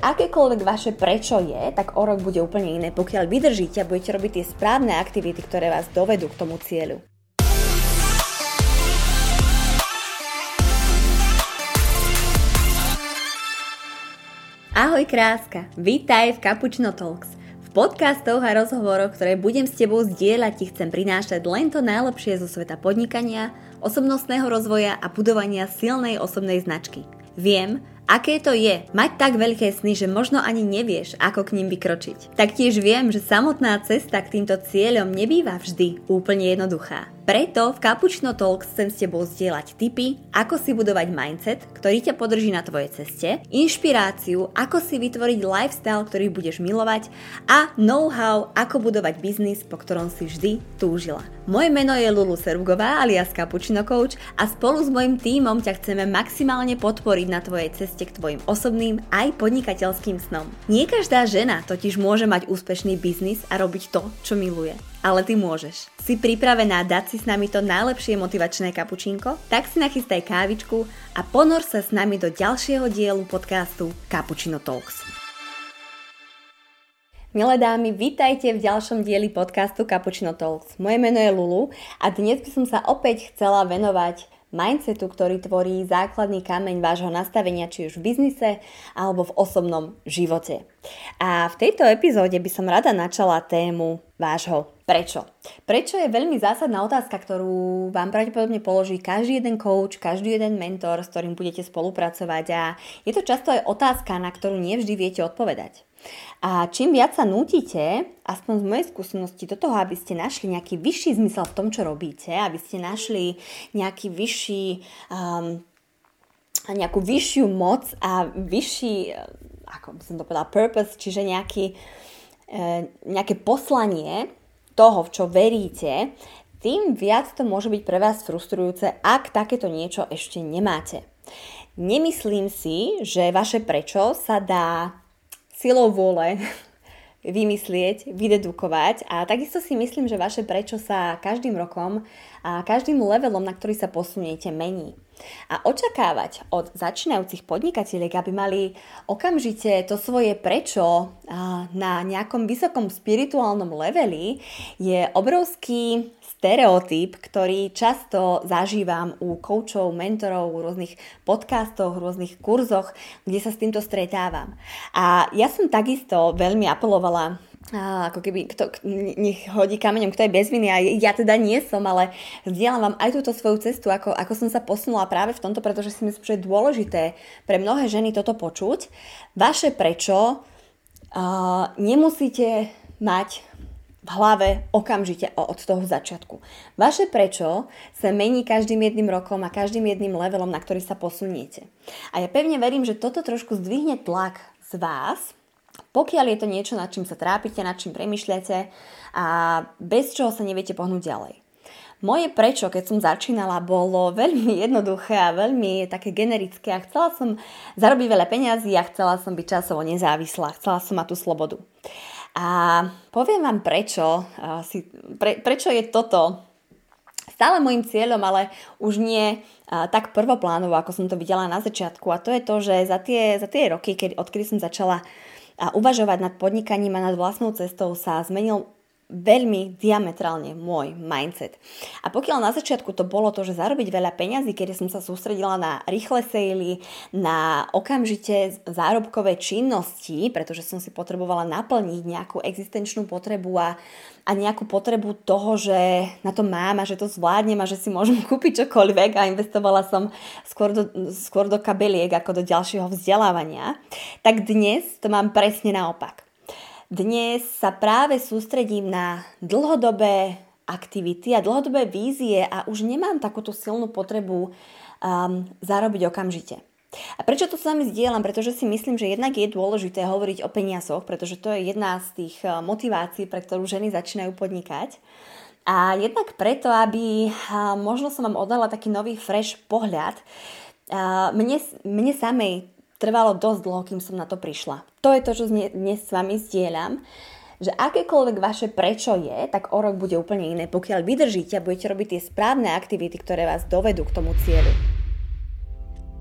Akékoľvek vaše prečo je, tak o rok bude úplne iné, pokiaľ vydržíte a budete robiť tie správne aktivity, ktoré vás dovedú k tomu cieľu. Ahoj kráska, vítaj v Cappuccino Talks. V podcastoch a rozhovoroch, ktoré budem s tebou zdieľať, ti chcem prinášať len to najlepšie zo sveta podnikania, osobnostného rozvoja a budovania silnej osobnej značky. Viem, Aké to je mať tak veľké sny, že možno ani nevieš, ako k ním vykročiť. Taktiež viem, že samotná cesta k týmto cieľom nebýva vždy úplne jednoduchá. Preto v Cappuccino Talks chcem s tebou zdieľať tipy, ako si budovať mindset, ktorý ťa podrží na tvojej ceste, inšpiráciu, ako si vytvoriť lifestyle, ktorý budeš milovať a know-how, ako budovať biznis, po ktorom si vždy túžila. Moje meno je Lulu Serugová alias Cappuccino Coach a spolu s mojim tímom ťa chceme maximálne podporiť na tvojej ceste k tvojim osobným aj podnikateľským snom. Nie každá žena totiž môže mať úspešný biznis a robiť to, čo miluje ale ty môžeš. Si pripravená dať si s nami to najlepšie motivačné kapučínko? Tak si nachystaj kávičku a ponor sa s nami do ďalšieho dielu podcastu Cappuccino Talks. Milé dámy, vítajte v ďalšom dieli podcastu Cappuccino Talks. Moje meno je Lulu a dnes by som sa opäť chcela venovať mindsetu, ktorý tvorí základný kameň vášho nastavenia, či už v biznise alebo v osobnom živote. A v tejto epizóde by som rada načala tému vášho prečo. Prečo je veľmi zásadná otázka, ktorú vám pravdepodobne položí každý jeden coach, každý jeden mentor, s ktorým budete spolupracovať a je to často aj otázka, na ktorú nevždy viete odpovedať. A čím viac sa nútite, aspoň z mojej skúsenosti, do toho, aby ste našli nejaký vyšší zmysel v tom, čo robíte, aby ste našli nejaký vyšší, um, nejakú vyššiu moc a vyšší, uh, ako by som to povedala, purpose, čiže nejaký, uh, nejaké poslanie toho, v čo veríte, tým viac to môže byť pre vás frustrujúce, ak takéto niečo ešte nemáte. Nemyslím si, že vaše prečo sa dá silou vôle vymyslieť, vydedukovať a takisto si myslím, že vaše prečo sa každým rokom a každým levelom, na ktorý sa posuniete, mení. A očakávať od začínajúcich podnikateľiek, aby mali okamžite to svoje prečo na nejakom vysokom spirituálnom leveli, je obrovský stereotyp, ktorý často zažívam u koučov, mentorov, v rôznych podcastoch, v rôznych kurzoch, kde sa s týmto stretávam. A ja som takisto veľmi apelovala a, ako keby kto, nech hodí kameňom, kto je bez viny a ja teda nie som, ale zdieľam vám aj túto svoju cestu, ako, ako som sa posunula práve v tomto, pretože si myslím, že je dôležité pre mnohé ženy toto počuť. Vaše prečo uh, nemusíte mať v hlave okamžite od toho začiatku. Vaše prečo sa mení každým jedným rokom a každým jedným levelom, na ktorý sa posuniete. A ja pevne verím, že toto trošku zdvihne tlak z vás, pokiaľ je to niečo, nad čím sa trápite, nad čím premyšľate a bez čoho sa neviete pohnúť ďalej. Moje prečo, keď som začínala, bolo veľmi jednoduché a veľmi také generické a chcela som zarobiť veľa peňazí a chcela som byť časovo nezávislá, chcela som mať tú slobodu. A poviem vám prečo, pre, prečo je toto stále môjim cieľom, ale už nie tak prvoplánovo, ako som to videla na začiatku. A to je to, že za tie, za tie roky, keď, odkedy som začala uvažovať nad podnikaním a nad vlastnou cestou sa zmenil veľmi diametrálne môj mindset. A pokiaľ na začiatku to bolo to, že zarobiť veľa peňazí, kedy som sa sústredila na rýchle sejly, na okamžite zárobkové činnosti, pretože som si potrebovala naplniť nejakú existenčnú potrebu a a nejakú potrebu toho, že na to mám a že to zvládnem a že si môžem kúpiť čokoľvek a investovala som skôr do, skôr do kabeliek ako do ďalšieho vzdelávania, tak dnes to mám presne naopak. Dnes sa práve sústredím na dlhodobé aktivity a dlhodobé vízie a už nemám takúto silnú potrebu um, zarobiť okamžite. A prečo to s vami zdieľam? Pretože si myslím, že jednak je dôležité hovoriť o peniazoch, pretože to je jedna z tých eh, motivácií, pre ktorú ženy začínajú podnikať. A jednak preto, aby eh, možno som vám oddala taký nový fresh pohľad, eh, mne, mne samej trvalo dosť dlho, kým som na to prišla. To je to, čo dnes s vami zdieľam že akékoľvek vaše prečo je, tak o rok bude úplne iné, pokiaľ vydržíte a budete robiť tie správne aktivity, ktoré vás dovedú k tomu cieľu.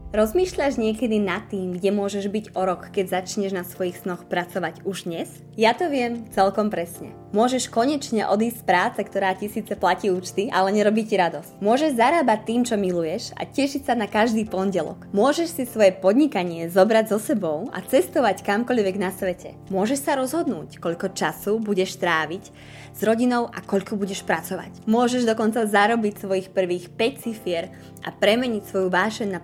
Rozmýšľaš niekedy nad tým, kde môžeš byť o rok, keď začneš na svojich snoch pracovať už dnes? Ja to viem celkom presne. Môžeš konečne odísť z práce, ktorá ti síce platí účty, ale nerobí ti radosť. Môžeš zarábať tým, čo miluješ a tešiť sa na každý pondelok. Môžeš si svoje podnikanie zobrať so sebou a cestovať kamkoľvek na svete. Môžeš sa rozhodnúť, koľko času budeš tráviť s rodinou a koľko budeš pracovať. Môžeš dokonca zarobiť svojich prvých 5 cifier a premeniť svoju vášeň na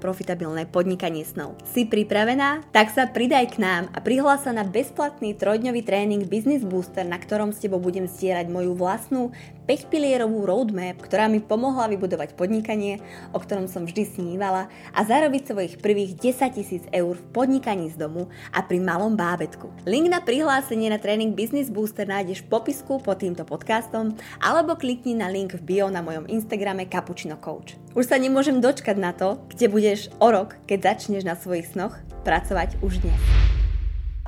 profitabilné podnikanie snov. Si pripravená? Tak sa pridaj k nám a prihlás sa na bezplatný trojdňový tréning Business Booster, na ktorom s tebou budem zdieľať moju vlastnú 5-pilierovú roadmap, ktorá mi pomohla vybudovať podnikanie, o ktorom som vždy snívala a zarobiť svojich prvých 10 tisíc eur v podnikaní z domu a pri malom bábetku. Link na prihlásenie na tréning Business Booster nájdeš v popisku pod týmto podcastom alebo klikni na link v bio na mojom Instagrame Cappuccino Coach. Už sa nemôžem dočkať na to, kde budeš o rok, keď začneš na svojich snoch pracovať už dnes.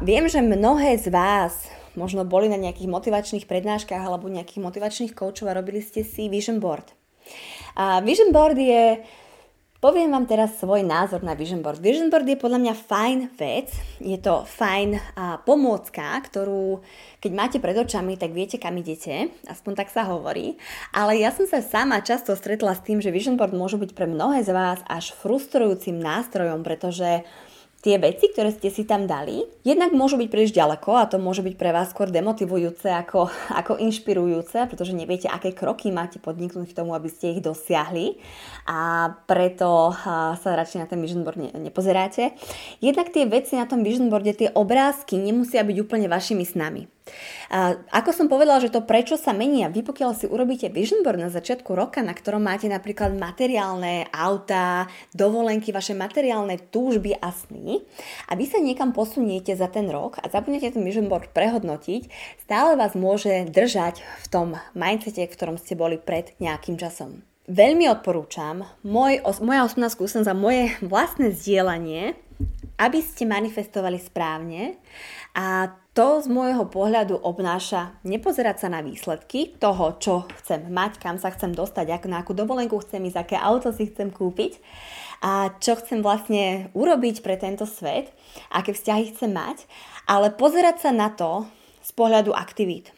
Viem, že mnohé z vás možno boli na nejakých motivačných prednáškach alebo nejakých motivačných koučov a robili ste si vision board. A vision board je, poviem vám teraz svoj názor na vision board. Vision board je podľa mňa fajn vec, je to fajn a, pomôcka, ktorú keď máte pred očami, tak viete, kam idete, aspoň tak sa hovorí. Ale ja som sa sama často stretla s tým, že vision board môžu byť pre mnohé z vás až frustrujúcim nástrojom, pretože tie veci, ktoré ste si tam dali, jednak môžu byť príliš ďaleko a to môže byť pre vás skôr demotivujúce ako, ako inšpirujúce, pretože neviete, aké kroky máte podniknúť k tomu, aby ste ich dosiahli a preto sa radšej na ten vision board ne, nepozeráte. Jednak tie veci na tom vision boarde, tie obrázky nemusia byť úplne vašimi snami. A ako som povedala, že to prečo sa menia, vy pokiaľ si urobíte vision board na začiatku roka, na ktorom máte napríklad materiálne autá, dovolenky, vaše materiálne túžby a sny a vy sa niekam posuniete za ten rok a zabudnete ten vision board prehodnotiť, stále vás môže držať v tom mindsete, v ktorom ste boli pred nejakým časom. Veľmi odporúčam môj, moja osobná skúsenosť a moje vlastné zdieľanie, aby ste manifestovali správne a to z môjho pohľadu obnáša nepozerať sa na výsledky toho, čo chcem mať, kam sa chcem dostať, ako na akú dovolenku chcem ísť, aké auto si chcem kúpiť a čo chcem vlastne urobiť pre tento svet, aké vzťahy chcem mať, ale pozerať sa na to z pohľadu aktivít.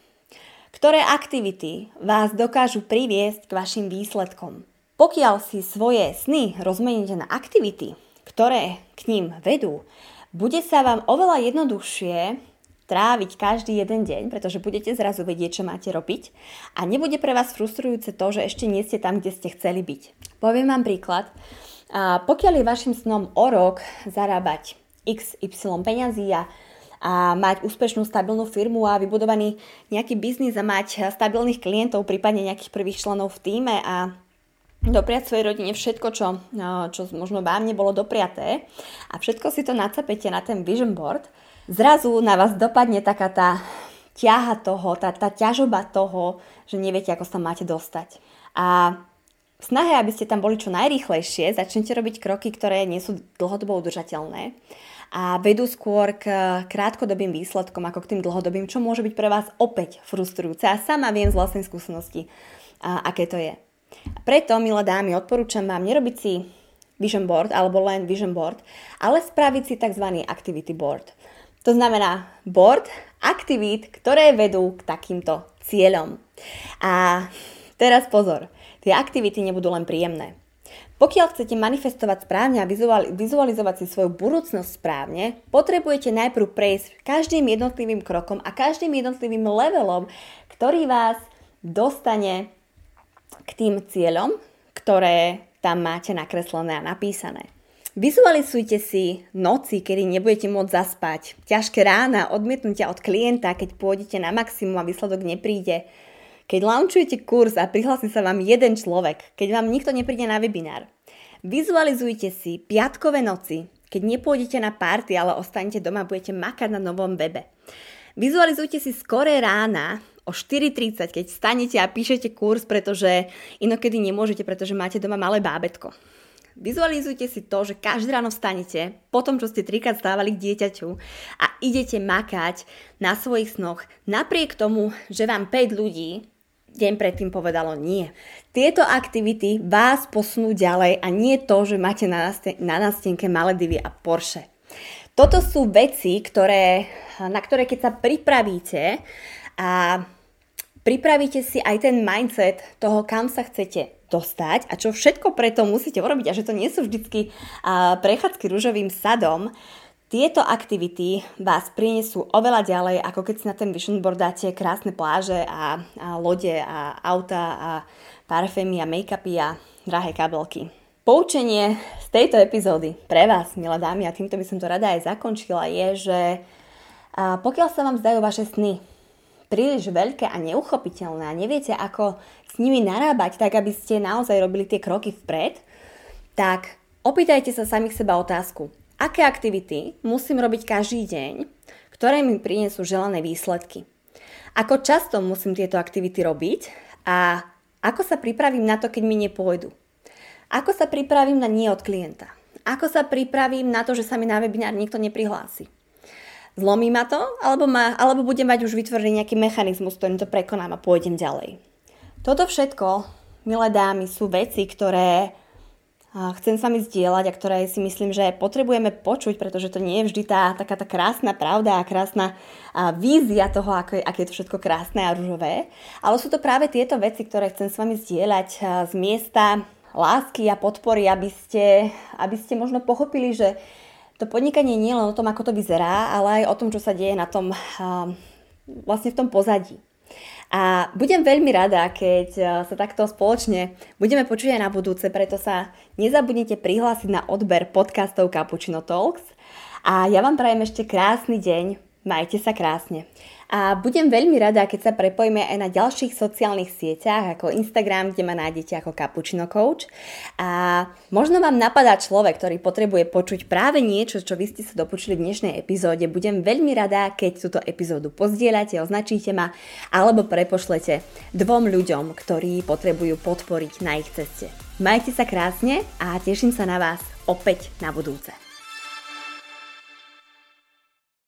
Ktoré aktivity vás dokážu priviesť k vašim výsledkom? Pokiaľ si svoje sny rozmeníte na aktivity, ktoré k ním vedú, bude sa vám oveľa jednoduchšie tráviť každý jeden deň, pretože budete zrazu vedieť, čo máte robiť a nebude pre vás frustrujúce to, že ešte nie ste tam, kde ste chceli byť. Poviem vám príklad. A pokiaľ je vašim snom o rok zarábať XY peňazí a a mať úspešnú, stabilnú firmu a vybudovaný nejaký biznis a mať stabilných klientov, prípadne nejakých prvých členov v týme a dopriať svojej rodine všetko, čo, čo možno vám nebolo dopriaté a všetko si to nacapete na ten vision board, zrazu na vás dopadne taká tá ťaha toho, tá, tá ťažoba toho, že neviete, ako sa máte dostať. A v snahe, aby ste tam boli čo najrýchlejšie, začnete robiť kroky, ktoré nie sú dlhodobo udržateľné a vedú skôr k krátkodobým výsledkom ako k tým dlhodobým, čo môže byť pre vás opäť frustrujúce. A sama viem z vlastnej skúsenosti, a, aké to je. Preto, milé dámy, odporúčam vám nerobiť si vision board alebo len vision board, ale spraviť si tzv. activity board. To znamená board aktivít, ktoré vedú k takýmto cieľom. A teraz pozor, tie aktivity nebudú len príjemné. Pokiaľ chcete manifestovať správne a vizualizovať si svoju budúcnosť správne, potrebujete najprv prejsť každým jednotlivým krokom a každým jednotlivým levelom, ktorý vás dostane k tým cieľom, ktoré tam máte nakreslené a napísané. Vizualizujte si noci, kedy nebudete môcť zaspať, ťažké rána, odmietnutia od klienta, keď pôjdete na maximum a výsledok nepríde, keď launchujete kurz a prihlási sa vám jeden človek, keď vám nikto nepríde na webinár. Vizualizujte si piatkové noci, keď nepôjdete na party, ale ostanete doma a budete makať na novom webe. Vizualizujte si skoré rána o 4.30, keď stanete a píšete kurz, pretože inokedy nemôžete, pretože máte doma malé bábetko. Vizualizujte si to, že každý ráno vstanete, po tom, čo ste trikrát stávali k dieťaťu a idete makať na svojich snoch, napriek tomu, že vám 5 ľudí deň predtým povedalo nie. Tieto aktivity vás posunú ďalej a nie to, že máte na, nástenke Maledivy a Porsche. Toto sú veci, ktoré, na ktoré keď sa pripravíte a pripravíte si aj ten mindset toho, kam sa chcete dostať a čo všetko preto musíte urobiť a že to nie sú vždycky prechádzky rúžovým sadom, tieto aktivity vás prinesú oveľa ďalej, ako keď si na ten vision board dáte krásne pláže a, a lode a auta a parfémy a make-upy a drahé kabelky. Poučenie z tejto epizódy pre vás, milé dámy, a týmto by som to rada aj zakončila, je, že pokiaľ sa vám zdajú vaše sny príliš veľké a neuchopiteľné a neviete, ako nimi narábať, tak aby ste naozaj robili tie kroky vpred, tak opýtajte sa samých seba otázku aké aktivity musím robiť každý deň, ktoré mi prinesú želané výsledky. Ako často musím tieto aktivity robiť a ako sa pripravím na to, keď mi nepôjdu. Ako sa pripravím na nie od klienta. Ako sa pripravím na to, že sa mi na webinár nikto neprihlási. Zlomí ma to, alebo, ma, alebo budem mať už vytvorený nejaký mechanizmus, ktorým to prekonám a pôjdem ďalej. Toto všetko, milé dámy, sú veci, ktoré chcem s vami zdieľať a ktoré si myslím, že potrebujeme počuť, pretože to nie je vždy tá taká tá krásna pravda a krásna a vízia toho, ako je, aké je to všetko krásne a rúžové. Ale sú to práve tieto veci, ktoré chcem s vami zdieľať z miesta lásky a podpory, aby ste, aby ste možno pochopili, že to podnikanie nie je len o tom, ako to vyzerá, ale aj o tom, čo sa deje na tom, vlastne v tom pozadí. A budem veľmi rada, keď eh, sa takto spoločne budeme počuť aj na budúce, preto sa nezabudnite prihlásiť na odber podcastov Cappuccino Talks. A ja vám prajem ešte krásny deň, majte sa krásne. A budem veľmi rada, keď sa prepojíme aj na ďalších sociálnych sieťach, ako Instagram, kde ma nájdete ako Cappuccino Coach. A možno vám napadá človek, ktorý potrebuje počuť práve niečo, čo vy ste sa dopočuli v dnešnej epizóde. Budem veľmi rada, keď túto epizódu pozdieľate, označíte ma alebo prepošlete dvom ľuďom, ktorí potrebujú podporiť na ich ceste. Majte sa krásne a teším sa na vás opäť na budúce.